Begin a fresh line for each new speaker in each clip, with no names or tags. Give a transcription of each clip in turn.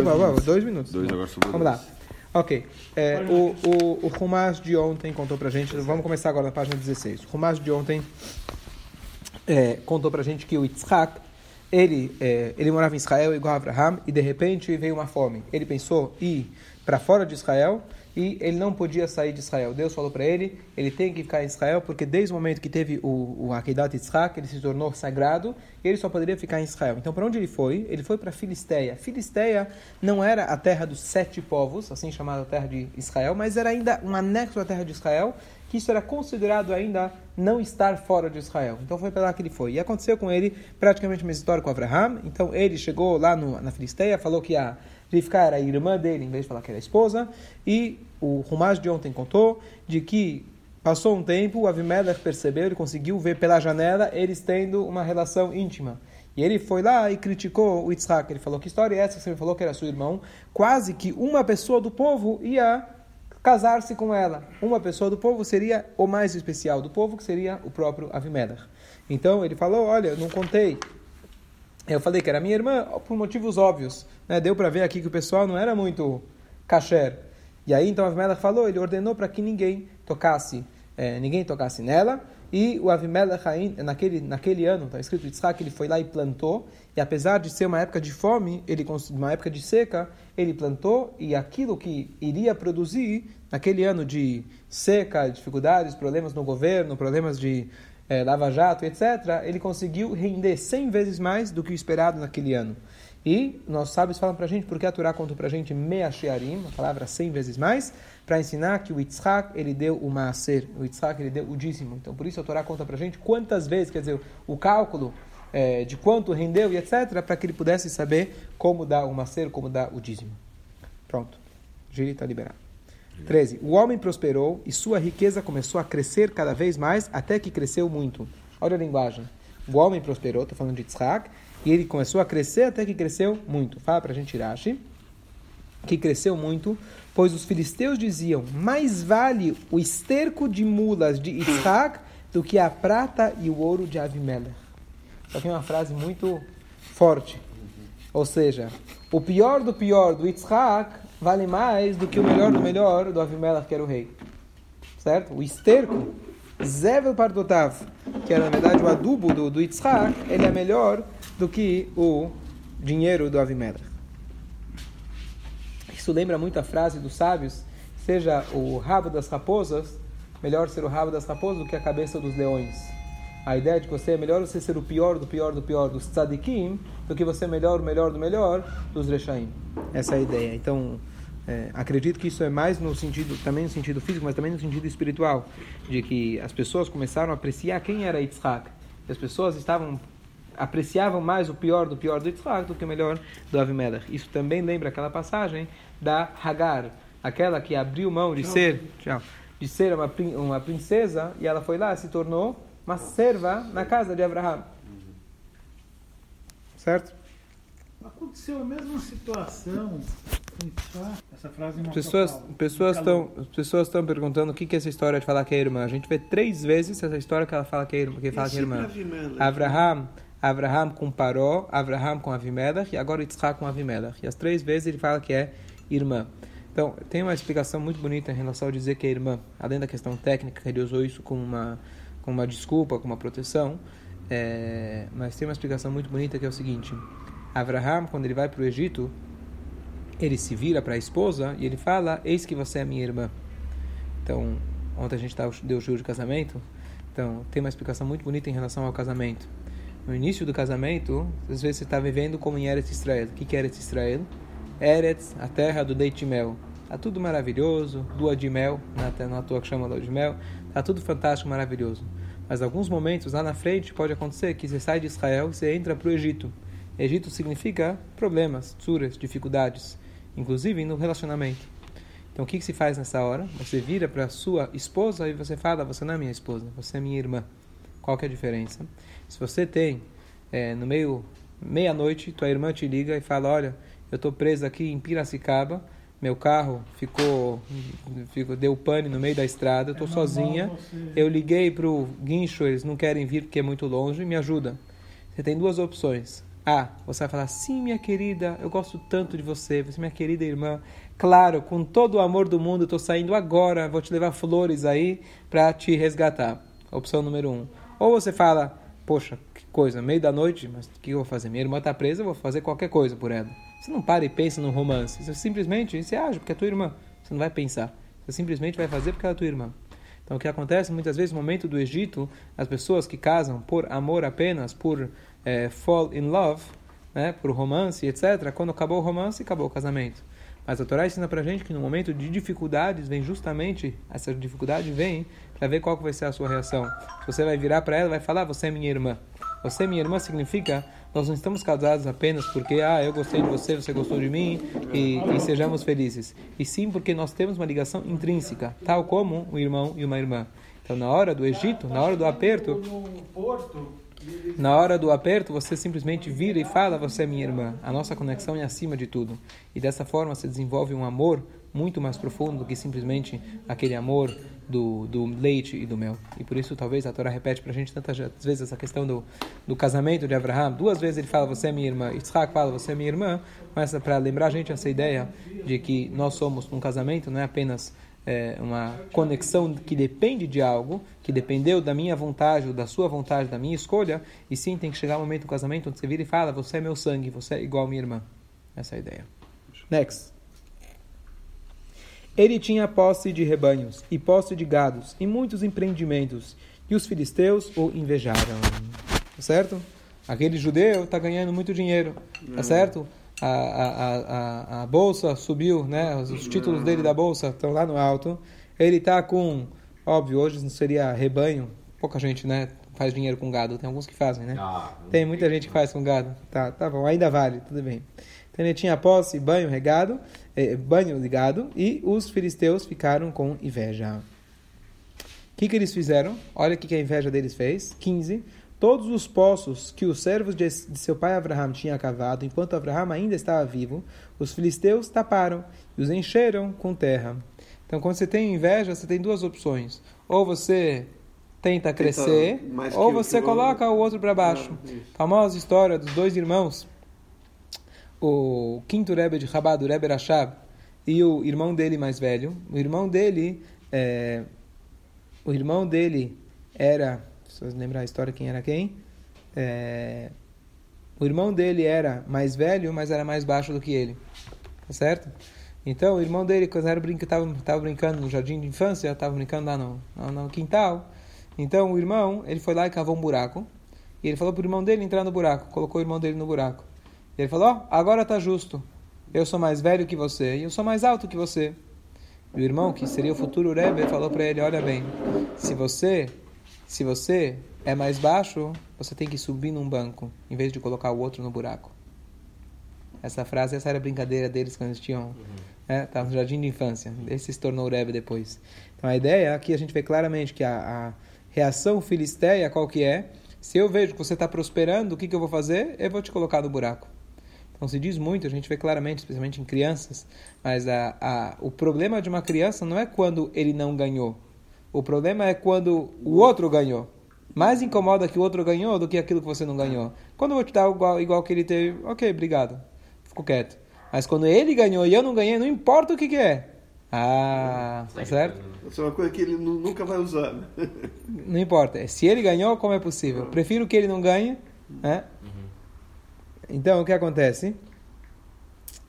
Dois minutos. Dois minutos.
Dois agora sobrou
Vamos lá.
dois.
Ok. É, o, o, o de ontem contou pra gente. Vamos começar agora na página 16. O Rumash de ontem é, contou pra gente que o Yitzhak, ele, é, ele morava em Israel igual a Abraham e de repente veio uma fome. Ele pensou em ir para fora de Israel e ele não podia sair de Israel. Deus falou para ele, ele tem que ficar em Israel porque desde o momento que teve o, o Akedat Yitzhak, ele se tornou sagrado e ele só poderia ficar em Israel. Então, para onde ele foi? Ele foi para Filisteia. Filisteia não era a terra dos sete povos, assim chamada terra de Israel, mas era ainda um anexo à terra de Israel, que isso era considerado ainda não estar fora de Israel. Então foi para lá que ele foi. E aconteceu com ele praticamente uma história com Abraham. Então ele chegou lá no, na Filisteia, falou que a Rivka era a irmã dele, em vez de falar que era a esposa. E o Rumash de ontem contou de que passou um tempo, o Avimelech percebeu, ele conseguiu ver pela janela eles tendo uma relação íntima. E ele foi lá e criticou o Yitzhak. Ele falou: Que história é essa você me falou que era seu irmão? Quase que uma pessoa do povo ia casar-se com ela. Uma pessoa do povo seria o mais especial do povo, que seria o próprio Avimelech. Então ele falou: Olha, eu não contei. Eu falei que era minha irmã por motivos óbvios. Né? Deu para ver aqui que o pessoal não era muito kasher. E aí então Avimelech falou: Ele ordenou para que ninguém tocasse, eh, ninguém tocasse nela. E o Avimelech, naquele, naquele ano, está escrito Yitzhak, ele foi lá e plantou. E apesar de ser uma época de fome, ele uma época de seca, ele plantou e aquilo que iria produzir naquele ano de seca, dificuldades, problemas no governo, problemas de eh, lava-jato, etc., ele conseguiu render 100 vezes mais do que o esperado naquele ano. E nossos sábios falam para a gente, porque a Torá conta para a gente mea shearim, a palavra 100 vezes mais, para ensinar que o Yitzhak, ele deu o maaser, o Yitzhak, ele deu o dízimo. Então, por isso a Torá conta para a gente quantas vezes, quer dizer, o cálculo é, de quanto rendeu e etc., para que ele pudesse saber como dar o maaser, como dar o dízimo. Pronto. Giri está liberado. 13. O homem prosperou e sua riqueza começou a crescer cada vez mais, até que cresceu muito. Olha a linguagem. O homem prosperou, estou falando de Yitzhak, e ele começou a crescer até que cresceu muito. Fala para a gente, Irashi, que cresceu muito, pois os filisteus diziam, mais vale o esterco de mulas de Isaac do que a prata e o ouro de Avimelech. Aqui é uma frase muito forte. Ou seja, o pior do pior do Yitzhak vale mais do que o melhor do melhor do Avimelech, que era o rei. Certo? O esterco, Zevel Pardotav, que era na verdade o adubo do, do ele é melhor do que o dinheiro do Avimelech. Isso lembra muito a frase dos sábios, seja o rabo das raposas, melhor ser o rabo das raposas do que a cabeça dos leões. A ideia de que você é melhor você ser o pior do pior do pior dos tzadikim do que você melhor o melhor do melhor dos rechaim. Essa é a ideia. Então, é, acredito que isso é mais no sentido, também no sentido físico, mas também no sentido espiritual, de que as pessoas começaram a apreciar quem era Yitzhak. E as pessoas estavam apreciavam mais o pior do pior do Yitzhak do que o melhor do Avimelech. Isso também lembra aquela passagem da Hagar, aquela que abriu mão de ser, tchau, de ser uma, uma princesa e ela foi lá se tornou uma serva na casa de Abraham. Certo?
Aconteceu a mesma situação. Essa frase não
Pessoas, pessoas estão, pessoas estão perguntando o que que é essa história de falar que é irmã. A gente vê três vezes essa história que ela fala que é irmã, que fala que é irmã. Abraham, Abraham com Paró, Abraham com Avimelech e agora Yitzhak com Avimelech. E as três vezes ele fala que é irmã. Então, tem uma explicação muito bonita em relação a dizer que é irmã. Além da questão técnica, que ele usou isso como uma, como uma desculpa, como uma proteção. É, mas tem uma explicação muito bonita que é o seguinte. Abraham, quando ele vai para o Egito, ele se vira para a esposa e ele fala, eis que você é minha irmã. Então, ontem a gente deu o juro de casamento. Então, tem uma explicação muito bonita em relação ao casamento. No início do casamento, às vezes você está vivendo como em Eretz Israel. O que é Eretz Israel? Eretz, a terra do leite e mel. Tá tudo maravilhoso, lua de mel, na, na tua que chama lua de mel. Tá tudo fantástico, maravilhoso. Mas alguns momentos lá na frente pode acontecer que você sai de Israel e você entra para o Egito. Egito significa problemas, tsuras, dificuldades, inclusive no relacionamento. Então o que, que se faz nessa hora? Você vira para sua esposa e você fala: Você não é minha esposa, você é minha irmã. Qual que é a diferença? Se você tem é, no meio meia-noite, tua irmã te liga e fala: Olha, eu estou presa aqui em Piracicaba, meu carro ficou, ficou deu pane no meio da estrada, eu estou
É
sozinha.
você-
Eu liguei para o guincho, eles não querem vir porque é muito longe, me ajuda. Você tem duas opções. Ah, você vai falar, sim, minha querida, eu gosto tanto de você, você é minha querida irmã. Claro, com todo o amor do mundo, estou saindo agora, vou te levar flores aí para te resgatar. Opção número um. Ou você fala, poxa, que coisa, meio da noite, mas o que eu vou fazer? Minha irmã está presa, eu vou fazer qualquer coisa por ela. Você não para e pensa no romance, você simplesmente você age porque é tua irmã. Você não vai pensar, você simplesmente vai fazer porque ela é tua irmã. Então, o que acontece muitas vezes no momento do Egito, as pessoas que casam por amor apenas, por é, fall in love, né, por romance, etc., quando acabou o romance, acabou o casamento. Mas a Torá ensina pra gente que no momento de dificuldades, vem justamente, essa dificuldade vem para ver qual vai ser a sua reação. Você vai virar para ela e vai falar, você é minha irmã. Você é minha irmã significa, nós não estamos casados apenas porque, ah, eu gostei de você, você gostou de mim, e, e sejamos felizes. E sim porque nós temos uma ligação intrínseca, tal como um irmão e uma irmã. Então, na hora do Egito, na hora do aperto, na hora do aperto, você simplesmente vira e fala: Você é minha irmã. A nossa conexão é acima de tudo. E dessa forma você desenvolve um amor muito mais profundo do que simplesmente aquele amor do, do leite e do mel. E por isso, talvez a Torá repete para a gente tantas vezes essa questão do, do casamento de Abraham. Duas vezes ele fala: Você é minha irmã. Isaac fala: Você é minha irmã. Mas para lembrar a gente essa ideia de que nós somos um casamento, não é apenas é, uma conexão que depende de algo, que dependeu da minha vontade, ou da sua vontade, da minha escolha, e sim tem que chegar o um momento do casamento onde você vira e fala: Você é meu sangue, você é igual a minha irmã. Essa é a ideia. Next. Ele tinha posse de rebanhos e posse de gados e muitos empreendimentos, e os filisteus o invejaram. Tá certo? Aquele judeu está ganhando muito dinheiro, tá uhum. certo? A, a, a, a bolsa subiu, né? Os títulos dele da bolsa estão lá no alto. Ele está com, óbvio, hoje não seria rebanho, pouca gente, né? Faz dinheiro com gado. Tem alguns que fazem, né? Ah, tem muita gente que faz com gado. Tá, tá bom, ainda vale, tudo bem. Então ele tinha posse, banho regado, eh, banho ligado, e os filisteus ficaram com inveja. O que, que eles fizeram? Olha o que, que a inveja deles fez. 15 todos os poços que os servos de, seu pai Abraham tinham cavado, enquanto Abraham ainda estava vivo, os filisteus taparam e os encheram com terra. Então, quando você tem inveja, você tem duas opções. Ou você tenta crescer, tenta ou você coloca o outro para baixo. Ah, Famosa história dos dois irmãos, o quinto Rebbe de Chabad, o Rebbe Rashab, e o irmão dele mais velho. O irmão dele, é, o irmão dele era se você lembrar a história, quem era quem? É... O irmão dele era mais velho, mas era mais baixo do que ele. Tá certo? Então, o irmão dele, quando era brinca, tava, tava brincando no jardim de infância, estava brincando lá no, no, no, quintal. Então, o irmão, ele foi lá e cavou um buraco. E ele falou para o irmão dele entrar no buraco. Colocou o irmão dele no buraco. E ele falou: Ó, oh, agora tá justo. Eu sou mais velho que você e eu sou mais alto que você. E o irmão, que seria o futuro Rebbe, falou para ele: Olha bem, se você se você é mais baixo, você tem que subir num banco, em vez de colocar o outro no buraco. Essa frase, essa era a brincadeira deles quando eles tinham. Uhum. É, estavam no jardim de infância. Esse se tornou Rebbe depois. Então a ideia aqui a gente vê claramente que a, a reação filisteia qual que é? Se eu vejo que você está prosperando, o que, que eu vou fazer? Eu vou te colocar no buraco. Então se diz muito, a gente vê claramente, especialmente em crianças, mas a, a, o problema de uma criança não é quando ele não ganhou. O problema é quando o outro ganhou. Mais incomoda que o outro ganhou do que aquilo que você não ganhou. Quando eu vou te dar igual, igual que ele teve, ok, obrigado. Fico quieto. Mas quando ele ganhou e eu não ganhei, não importa o que, que é. Ah, tá certo?
Isso é uma coisa que ele nunca vai usar. Né?
Não importa. Se ele ganhou, como é possível? Prefiro que ele não ganhe. Né? Então, o que acontece?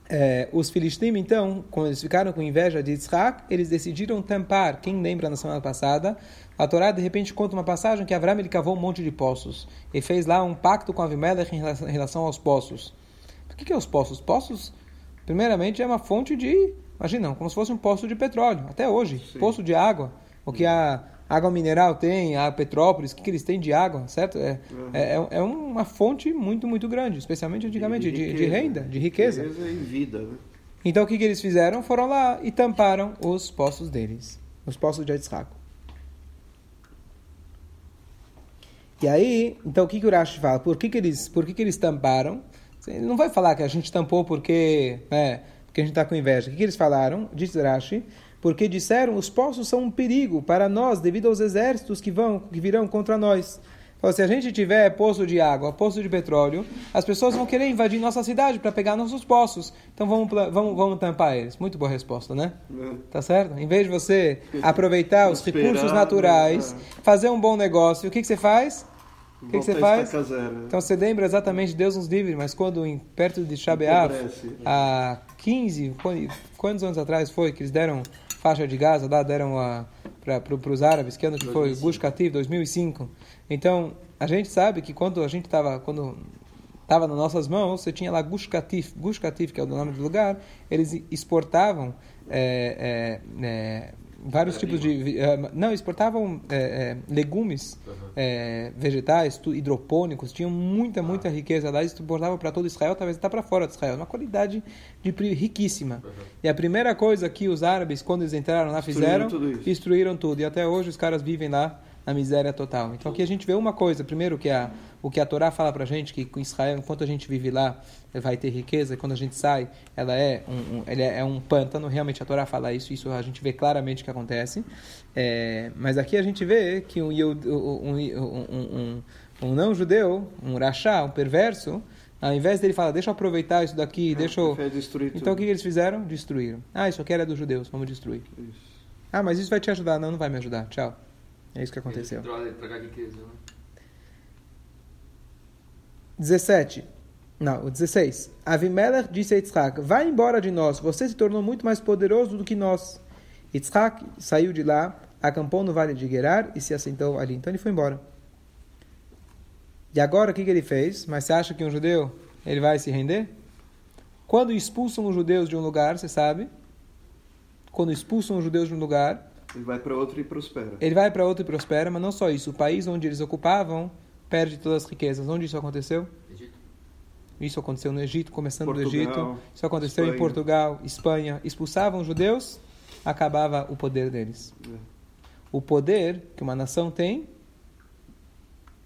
É, os filisteus, então, quando eles ficaram com inveja de Isaac, eles decidiram tampar. Quem lembra na semana passada? A Torá, de repente, conta uma passagem que Avram ele cavou um monte de poços. e fez lá um pacto com Avimelech em relação, em relação aos poços. O que, que é os poços? Poços, primeiramente, é uma fonte de... Imagina, como se fosse um poço de petróleo. Até hoje. Sim. Poço de água. O que a água mineral tem, a Petrópolis, o que, que eles têm de água, certo? É, uhum. é, é, uma fonte muito, muito grande, especialmente antigamente, de, de, de renda, de riqueza.
Riqueza e vida, né?
Então o que, que eles fizeram? Foram lá e tamparam os poços deles, os poços de Yitzhak. E aí, então o que, que o Rashi fala? Por que, que, eles, por que, que eles tamparam? Ele não vai falar que a gente tampou porque, né, porque a gente está com inveja. O que, que eles falaram? Diz Rashi porque disseram os poços são um perigo para nós devido aos exércitos que vão que virão contra nós. Falou, se a gente tiver poço de água, poço de petróleo, as pessoas vão querer invadir nossa cidade para pegar nossos poços. Então vamos, vamos, vamos tampar eles. Muito boa resposta, né?
É.
Tá certo? Em vez de você aproveitar os recursos naturais,
né?
fazer um bom negócio, o que, que você faz? O que, que você faz? Então você lembra exatamente, Deus nos livre, mas quando em, perto de Shabeav, há 15, qu- quantos anos atrás foi que eles deram faixa de Gaza lá, deram para os árabes, que ano que foi? Gush Katif, 2005. Então, a gente sabe que quando a gente estava, quando estava nas nossas mãos, você tinha lá Gush Katif, Gush Katif, que é o nome do lugar, eles exportavam é, é, é, vários tipos de... eh, não, exportavam é, é, legumes, é, vegetais, tu- hidropônicos, tinham muita, muita riqueza lá, exportavam para todo Israel, talvez até para fora de Israel, uma qualidade de riquíssima. E a primeira coisa que os árabes, quando eles entraram lá,
Destruíram
fizeram,
tudo isso.
destruíram tudo. E até hoje os caras vivem lá na miséria total. Então aqui a gente vê uma coisa, primeiro que a, o que a Torá fala pra gente, que com Israel, enquanto a gente vive lá, vai ter riqueza, e quando a gente sai, ela é um, um, ele é é um pântano, realmente a Torá fala isso, isso a gente vê claramente que acontece. É, mas aqui a gente vê que um, um, um, um, um não judeu, um rachá, um perverso, ao invés dele falar, deixa eu aproveitar isso daqui, deixa eu... Então o que eles fizeram? Destruíram. Ah, isso aqui era dos judeus, vamos destruir.
Isso.
Ah, mas isso vai te ajudar. Não, não vai me ajudar. Tchau. É isso que aconteceu.
Traga traga riqueza, né?
17. Não, o 16. Avimelech disse a Yitzhak, vai embora de nós, você se tornou muito mais poderoso do que nós. Yitzhak saiu de lá, acampou no vale de Gerar e se assentou ali. Então ele foi embora. E agora o que, que ele fez? Mas você acha que um judeu ele vai se render? Quando expulsam os judeus de um lugar, você sabe? Quando expulsam os judeus de um lugar,
Ele vai para outro e prospera.
ele vai para outro e prospera, mas não só isso. O país onde eles ocupavam perde todas as riquezas. Onde isso aconteceu?
Egito.
Isso aconteceu no Egito, começando do
Portugal,
Egito. Isso aconteceu em
Espanha.
Portugal, Espanha. Expulsavam os judeus, acabava o poder deles.
É.
O poder que uma nação tem,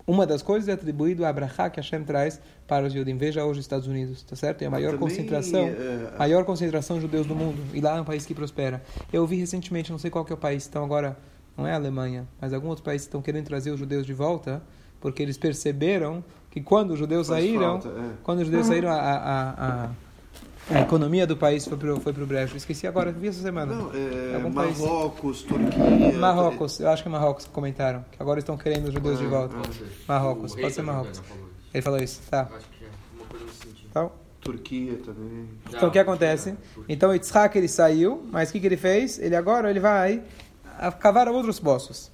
uma das coisas é atribuído a Abraha que Hashem traz para os Yudim. Veja hoje os Estados Unidos, tá certo? É a maior
Também,
concentração,
a-
maior concentração de judeus do mundo. E lá é um país que prospera. Eu vi recentemente, não sei qual que é o país, então agora não é a Alemanha, mas alguns outros países estão querendo trazer os judeus de volta, porque eles perceberam que quando os judeus
Faz
saíram,
falta, é.
quando os judeus saíram, a, a, a, a economia do país foi pro, foi pro brejo. Esqueci agora, vi essa semana.
Não, é,
Algum país.
Marrocos, Turquia.
Marrocos, eu acho que é Marrocos que comentaram, que agora estão querendo os judeus de
Ah,
volta.
ah.
Pode ser.
Marrocos, pode ser Marrocos.
Falou.
Ele falou isso, tá.
Eu Acho que é uma coisa nesse sentido.
Então,
Turquia também.
então o que acontece? Então Yitzhak ele saiu, mas o que, que ele fez? Ele agora ele vai a- cavar outros poços.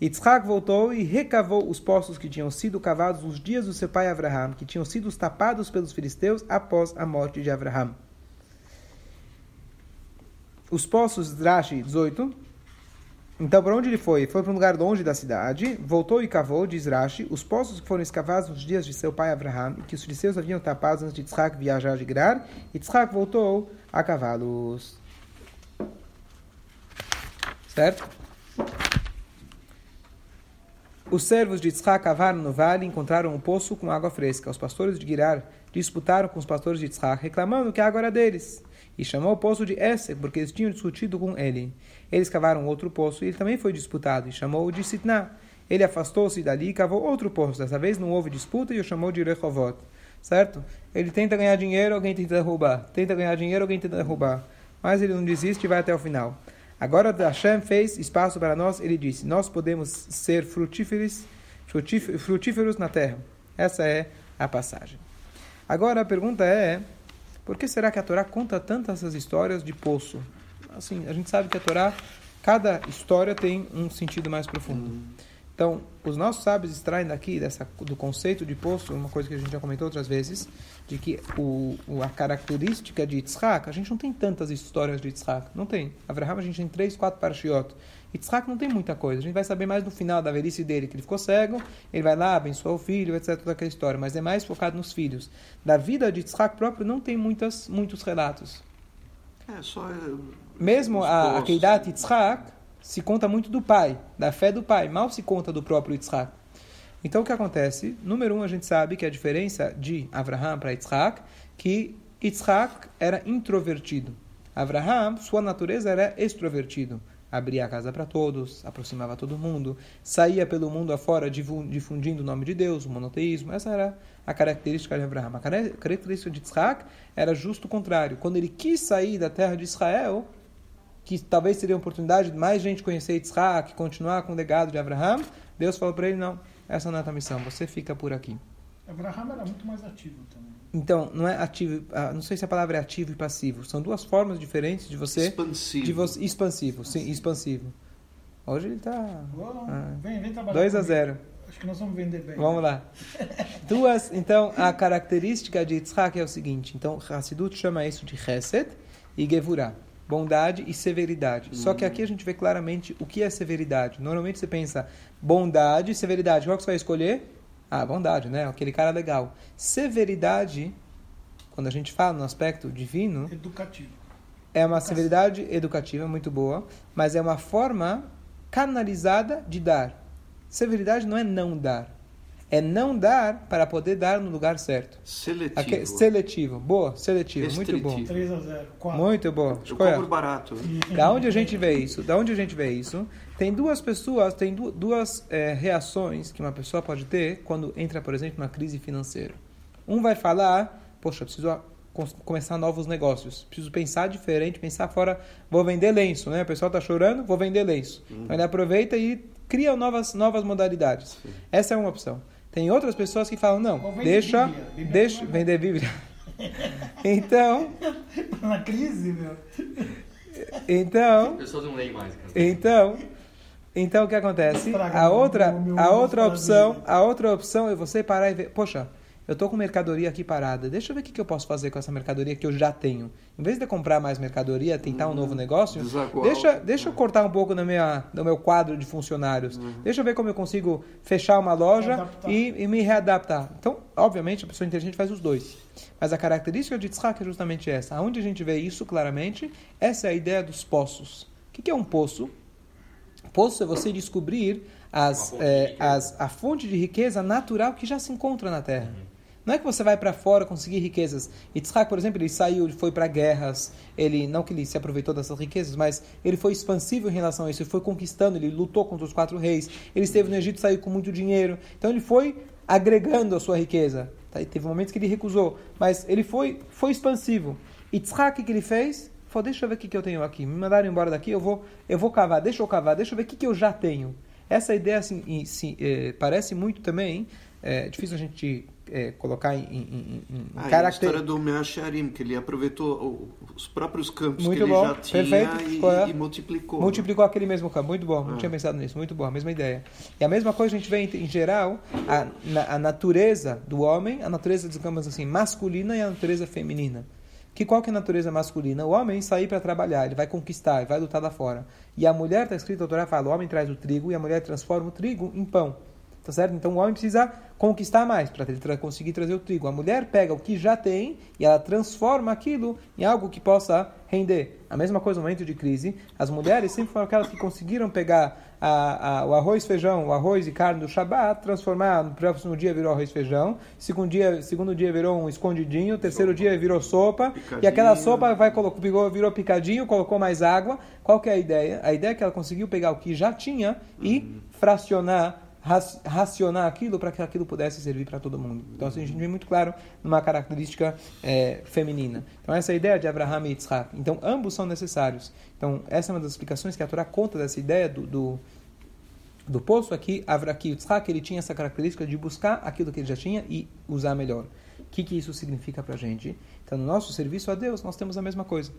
Yitzhak voltou e recavou os poços que tinham sido cavados nos dias do seu pai Abraham, que tinham sido tapados pelos filisteus após a morte de Abraham. Os poços, Rashi 18. Então, para onde ele foi? Foi para um lugar longe da cidade, voltou e cavou, diz Rashi, os poços que foram escavados nos dias de seu pai Abraham e que os filisteus haviam tapado antes de Yitzhak viajar de Gerar, Yitzhak voltou a cavá-los. Certo? Os servos de Yitzhak cavaram no vale e encontraram um poço com água fresca. Os pastores de Girar disputaram com os pastores de Yitzhak, reclamando que a água era deles. E chamou o poço de Esek, porque eles tinham discutido com ele. Eles cavaram outro poço e ele também foi disputado, e chamou-o de Sitná. Ele afastou-se dali e cavou outro poço. Dessa vez não houve disputa e o chamou de Rehovot. Certo? Ele tenta ganhar dinheiro, alguém tenta derrubar. Tenta ganhar dinheiro, alguém tenta derrubar. Mas ele não desiste e vai até o final. Agora Hashem fez espaço para nós, ele disse: Nós podemos ser frutíferos, frutíf- frutíferos na terra. Essa é a passagem. Agora a pergunta é: por que será que a Torá conta tantas essas histórias de poço? Assim, a gente sabe que a Torá, cada história tem um sentido mais profundo. Então, os nossos sábios extraem daqui dessa, do conceito de poço, uma coisa que a gente já comentou outras vezes, de que o, a característica de Yitzhak, a gente não tem tantas histórias de Yitzhak, não tem. Abraham a gente tem três, quatro parashiot. Yitzhak não tem muita coisa, a gente vai saber mais no final da velhice dele, que ele ficou cego, ele vai lá, abençoa o filho, etc, toda aquela história, mas é mais focado nos filhos. Da vida de Yitzhak próprio não tem muitas, muitos relatos.
É, só. é,
Mesmo a, a. Keidat Yitzhak se conta muito do pai, da fé do pai, mal se conta do próprio Yitzhak. Então o que acontece? Número um, a gente sabe que a diferença de Abraham para Yitzhak, que Yitzhak era introvertido. Abraham, sua natureza era extrovertido. abria a casa para todos, aproximava todo mundo, saía pelo mundo afora difu- difundindo o nome de Deus, o monoteísmo. Essa era a característica de Abraão. A cara- característica de Isaac era justo o contrário. Quando ele quis sair da terra de Israel, que talvez seria oportunidade de mais gente conhecer Isaac, continuar com o legado de Abraão, Deus falou para ele, não, essa não é a tua missão, você fica por aqui.
Abraham era muito mais ativo também.
Então, não é ativo, ah, não sei se a palavra é ativo e passivo, são duas formas diferentes de você...
Expansivo.
De você expansivo, sim, expansivo. Hoje ele está Ah.
Vem, vem trabalhar
2 a
comigo.
0.
Acho que nós vamos vender bem.
Vamos lá. Duas, então, a característica de Yitzhak é o seguinte. Então, Hassidut chama isso de Chesed e Gevurah. Bondade e severidade. Só que aqui a gente vê claramente o que é severidade. Normalmente você pensa bondade e severidade. Qual que você vai escolher? Ah, bondade, né? Aquele cara legal. Severidade, quando a gente fala no aspecto divino,
Educativo.
é uma severidade educativa muito boa, mas é uma forma canalizada de dar. Severidade não é não dar. É não dar para poder dar no lugar certo.
Seletivo.
Aque- seletivo. Boa, seletivo. Muito bom.
Restritivo.
3 a 0 4.
Muito bom.
Eu
Escolha.
cobro barato.
Da onde a gente vê isso? Da onde a gente vê isso? Tem duas pessoas, tem du- duas eh, reações que uma pessoa pode ter quando entra, por exemplo, numa crise financeira. Um vai falar, poxa, preciso começar novos negócios, preciso pensar diferente, pensar fora, vou vender lenço, né? O pessoal está chorando, vou vender lenço. Então ele aproveita e cria novas, novas modalidades. Essa é uma opção. Tem outras pessoas que falam, não, deixa,
Bíblia. Bíblia
deixa,
não é
vender Bíblia. então,
Na crise, meu.
então,
Pessoas não leem mais, cara.
Então, então o que acontece?
Estraga
A outra,
meu- meu
a outra opção, a outra opção é você parar e ver, poxa, eu tô com mercadoria aqui parada. Deixa eu ver o que, que eu posso fazer com essa mercadoria que eu já tenho. Em vez de comprar mais mercadoria, tentar um novo negócio,
desaguar
deixa, deixa eu cortar um pouco na minha, no meu quadro de funcionários. Deixa eu ver como eu consigo fechar uma loja e, e me readaptar. Então, obviamente, a pessoa inteligente faz os dois. Mas a característica de Yitzhak é justamente essa. Aonde a gente vê isso claramente, essa é a ideia dos poços. O que que é um poço? Poço é você descobrir as,
riqueza.
as, a fonte de riqueza natural que já se encontra na terra. Não é que você vai para fora conseguir riquezas. Yitzhak, por exemplo, ele saiu, ele foi para guerras. Ele não que ele se aproveitou dessas riquezas, mas ele foi expansivo em relação a isso. Ele foi conquistando, ele lutou contra os quatro reis. Ele esteve no Egito, saiu com muito dinheiro. Então ele foi agregando a sua riqueza. Tá? E teve momentos que ele recusou, mas ele foi foi expansivo. Yitzhak, o que ele fez? Falou, deixa eu ver o que, eu tenho aqui. Me mandaram embora daqui, eu vou, eu vou cavar, deixa eu cavar, deixa eu ver o que, eu já tenho. Essa ideia assim, se, eh, parece muito também, é difícil a gente eh, colocar em, em, em,
Ah, e a
caracter...
história do Meacharim, que ele aproveitou os próprios campos
Muito
que ele
bom,
já tinha
perfeito,
e,
qual é?
e multiplicou.
Multiplicou aquele mesmo campo. Muito bom, não
Ah.
tinha pensado nisso. Muito bom, a mesma ideia. E a mesma coisa a gente vê em, em geral, a, na- a natureza do homem, a natureza, digamos assim, masculina e a natureza feminina. Que qual que é a natureza masculina? O homem sair para trabalhar, ele vai conquistar, ele vai lutar lá fora. E a mulher, está escrito, a Torá fala, o homem traz o trigo e a mulher transforma o trigo em pão. Tá certo? Então o homem precisa conquistar mais para ele tra- conseguir trazer o trigo. A mulher pega o que já tem e ela transforma aquilo em algo que possa render. A mesma coisa no momento de crise. As mulheres sempre foram aquelas que conseguiram pegar a, a, o arroz, feijão, o arroz e carne do Shabat, transformar, no próximo dia virou arroz e feijão, segundo dia, segundo dia virou um escondidinho, terceiro dia virou sopa, e aquela
Picadinho.
sopa vai colocou, virou, virou picadinho, colocou mais água. Qual que é a ideia? A ideia é que ela conseguiu pegar o que já tinha e fracionar, raci- racionar aquilo para que aquilo pudesse servir para todo mundo. Então assim, a gente vê muito claro numa característica eh, feminina. Então essa é ideia de Abraham e Yitzhak. Então ambos são necessários. Então essa é uma das explicações que a Torá conta dessa ideia do, do do poço aqui, Avraki Yitzhak, ele tinha essa característica de buscar aquilo que ele já tinha e usar melhor. O que, que isso significa para a gente? Então, no nosso serviço a Deus, nós temos a mesma coisa.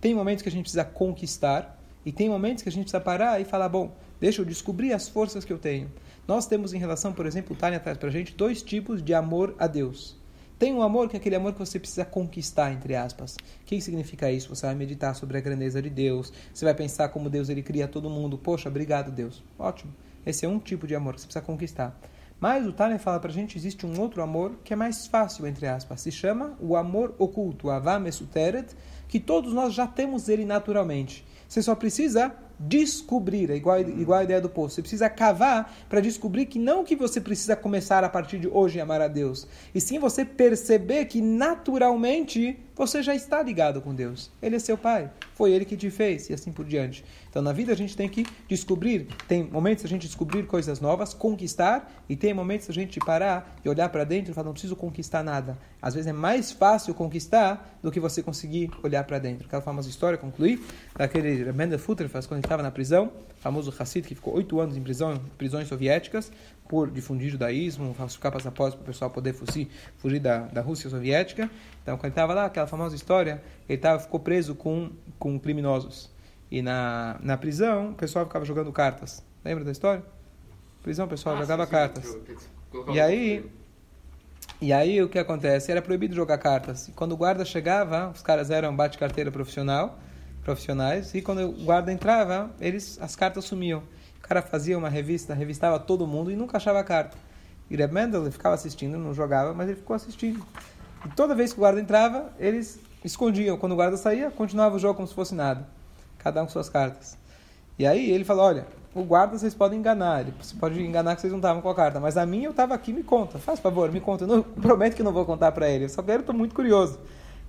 Tem momentos que a gente precisa conquistar e tem momentos que a gente precisa parar e falar, bom, deixa eu descobrir as forças que eu tenho. Nós temos em relação, por exemplo, o Tânia traz para a gente dois tipos de amor a Deus. Tem um amor que é aquele amor que você precisa conquistar, entre aspas. O que significa isso? Você vai meditar sobre a grandeza de Deus, você vai pensar como Deus ele cria todo mundo. Poxa, obrigado Deus. Ótimo. Esse é um tipo de amor que você precisa conquistar. Mas o Tânia fala pra gente, existe um outro amor que é mais fácil, entre aspas. Se chama o amor oculto, o Avá Mesuteret, que todos nós já temos ele naturalmente. Você só precisa descobrir, é igual, igual a ideia do poço. Você precisa cavar para descobrir que não que você precisa começar a partir de hoje a amar a Deus, e sim você perceber que naturalmente você já está ligado com Deus. Ele é seu pai, foi ele que te fez e assim por diante. Então na vida a gente tem que descobrir, tem momentos a gente descobrir coisas novas, conquistar, e tem momentos a gente parar e olhar para dentro e falar, não preciso conquistar nada. Às vezes é mais fácil conquistar do que você conseguir olhar para dentro. Aquela famosa história, concluir, daquele Mendel Futterfass, quando ele estava na prisão, famoso Hassid, que ficou oito anos em prisão, prisões soviéticas, por difundir judaísmo, falsificar passaportes para o pessoal poder fugir, fugir da, da Rússia soviética. Então, quando ele estava lá, aquela famosa história, ele tava, ficou preso com, com criminosos. E na, na prisão, o pessoal ficava jogando cartas. Lembra da história? Prisão, o pessoal
Ah,
jogava
sim, sim,
cartas. E aí, e aí o que acontece? Era proibido jogar cartas. E quando o guarda chegava, os caras eram bate-carteira profissional, profissionais, e quando o guarda entrava, eles as cartas sumiam. O cara fazia uma revista, revistava todo mundo e nunca achava a carta. E Reb Mendel ficava assistindo, não jogava, mas ele ficou assistindo. E toda vez que o guarda entrava, eles escondiam. Quando o guarda saía, continuava o jogo como se fosse nada. Cada um com suas cartas. E aí ele falou, olha, o guarda vocês podem enganar, ele pode enganar que vocês não estavam com a carta, mas a minha eu estava aqui, me conta, faz favor, me conta, eu não, prometo que não vou contar para ele, eu só quero, estou muito curioso.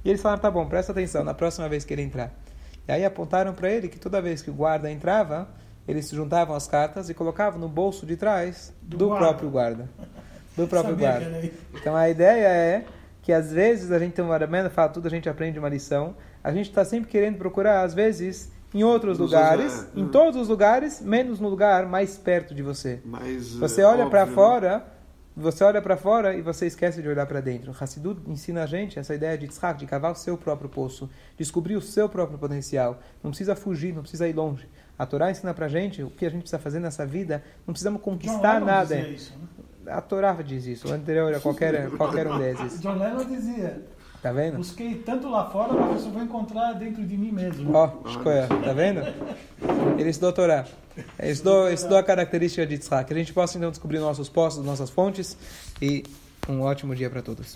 E eles falaram, tá bom, presta atenção, na próxima vez que ele entrar. E aí apontaram para ele que toda vez que o guarda entrava, eles juntavam as cartas e colocavam no bolso de trás do,
Do guarda.
próprio guarda. Do próprio guarda. Então a ideia é que às vezes a gente tem um aramento, fala tudo, a gente aprende uma lição. A gente está sempre querendo procurar, às vezes, em outros
Nos
lugares,
usar,
em
hum.
todos os lugares, menos no lugar mais perto de você.
Mas,
Você
é,
olha para
né?
fora, você olha para fora e você esquece de olhar para dentro. Hassidut ensina a gente essa ideia de tzhak, de cavar o seu próprio poço, descobrir o seu próprio potencial. Não precisa fugir, não precisa ir longe. A Torá ensina pra gente o que a gente precisa fazer nessa vida. Não precisamos
John
conquistar
Lennon
nada.
isso, né?
A Torá diz isso. O anterior é qualquer, qualquer um desses.
John Lennon dizia,
Tá vendo?
busquei tanto lá fora, mas eu só vou encontrar dentro de mim mesmo.
Ó, escolha, tá vendo? Ele estudou Torá. Ele estudou, estudou a característica de Tzhak. Que a gente possa então descobrir nossos postos, nossas fontes. E um ótimo dia para todos.